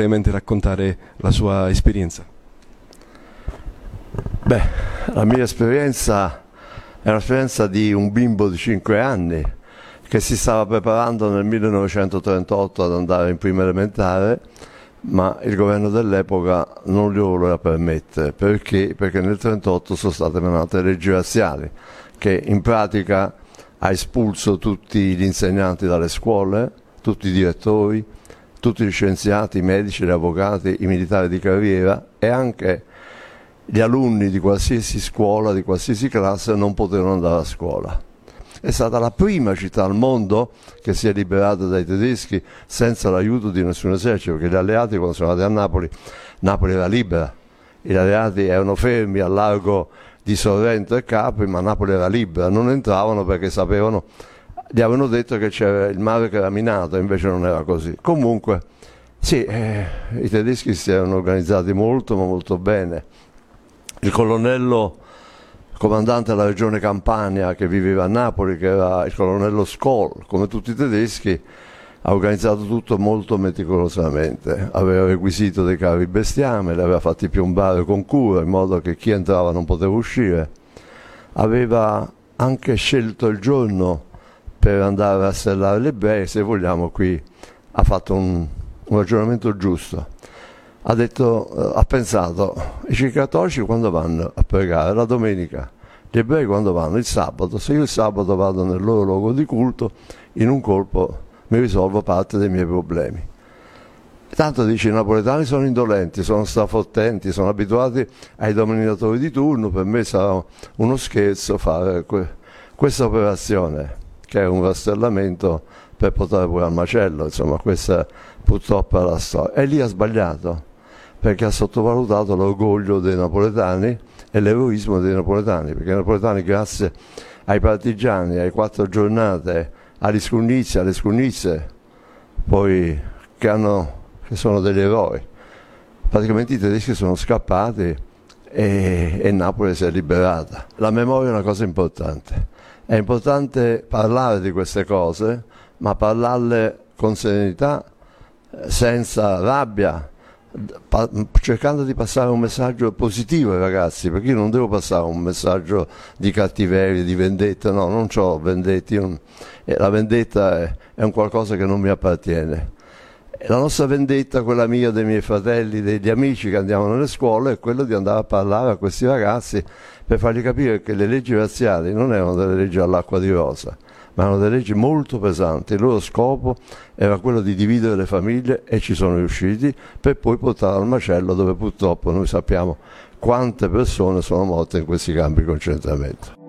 brevemente raccontare la sua esperienza? Beh, la mia esperienza è un'esperienza di un bimbo di 5 anni che si stava preparando nel 1938 ad andare in prima elementare, ma il governo dell'epoca non glielo voleva permettere. Perché? Perché nel 1938 sono state emanate leggi razziali che in pratica ha espulso tutti gli insegnanti dalle scuole, tutti i direttori, tutti gli scienziati, i medici, gli avvocati, i militari di carriera e anche gli alunni di qualsiasi scuola, di qualsiasi classe non potevano andare a scuola. È stata la prima città al mondo che si è liberata dai tedeschi senza l'aiuto di nessun esercito, perché gli alleati quando sono andati a Napoli, Napoli era libera, gli alleati erano fermi al largo di Sorrento e Capri, ma Napoli era libera, non entravano perché sapevano, gli avevano detto che c'era il mare che era minato, invece non era così. Comunque, sì, eh, i tedeschi si erano organizzati molto, ma molto bene. Il colonnello comandante della regione Campania che viveva a Napoli, che era il colonnello Skoll, come tutti i tedeschi, ha organizzato tutto molto meticolosamente, aveva requisito dei carri bestiame, li aveva fatti piombare con cura in modo che chi entrava non poteva uscire, aveva anche scelto il giorno per andare a stellare le ebrei, se vogliamo qui ha fatto un, un ragionamento giusto ha, detto, eh, ha pensato, i cattolici quando vanno a pregare? La domenica. Gli ebrei quando vanno? Il sabato. Se io il sabato vado nel loro luogo di culto, in un colpo mi risolvo parte dei miei problemi. Tanto dice i napoletani sono indolenti, sono strafottenti, sono abituati ai dominatori di turno, per me sarà uno scherzo fare que- questa operazione, che è un rastellamento per portare pure al macello, insomma questa purtroppo è la storia. E lì ha sbagliato perché ha sottovalutato l'orgoglio dei napoletani e l'eroismo dei napoletani, perché i napoletani grazie ai partigiani, ai quattro giornate, agli scunnizi, alle scunnize, poi che, hanno, che sono degli eroi, praticamente i tedeschi sono scappati e, e Napoli si è liberata. La memoria è una cosa importante, è importante parlare di queste cose, ma parlarle con serenità, senza rabbia, cercando di passare un messaggio positivo ai ragazzi, perché io non devo passare un messaggio di cattiveria, di vendetta, no, non ho vendetti, non... la vendetta è, un qualcosa che non mi appartiene. La nostra vendetta, quella mia, dei miei fratelli, degli amici che andiamo nelle scuole, è quella di andare a parlare a questi ragazzi per fargli capire che le leggi razziali non erano delle leggi all'acqua di rosa, ma erano delle leggi molto pesanti. Il loro scopo era quello di dividere le famiglie e ci sono riusciti per poi portare al macello dove purtroppo noi sappiamo quante persone sono morte in questi campi di concentramento.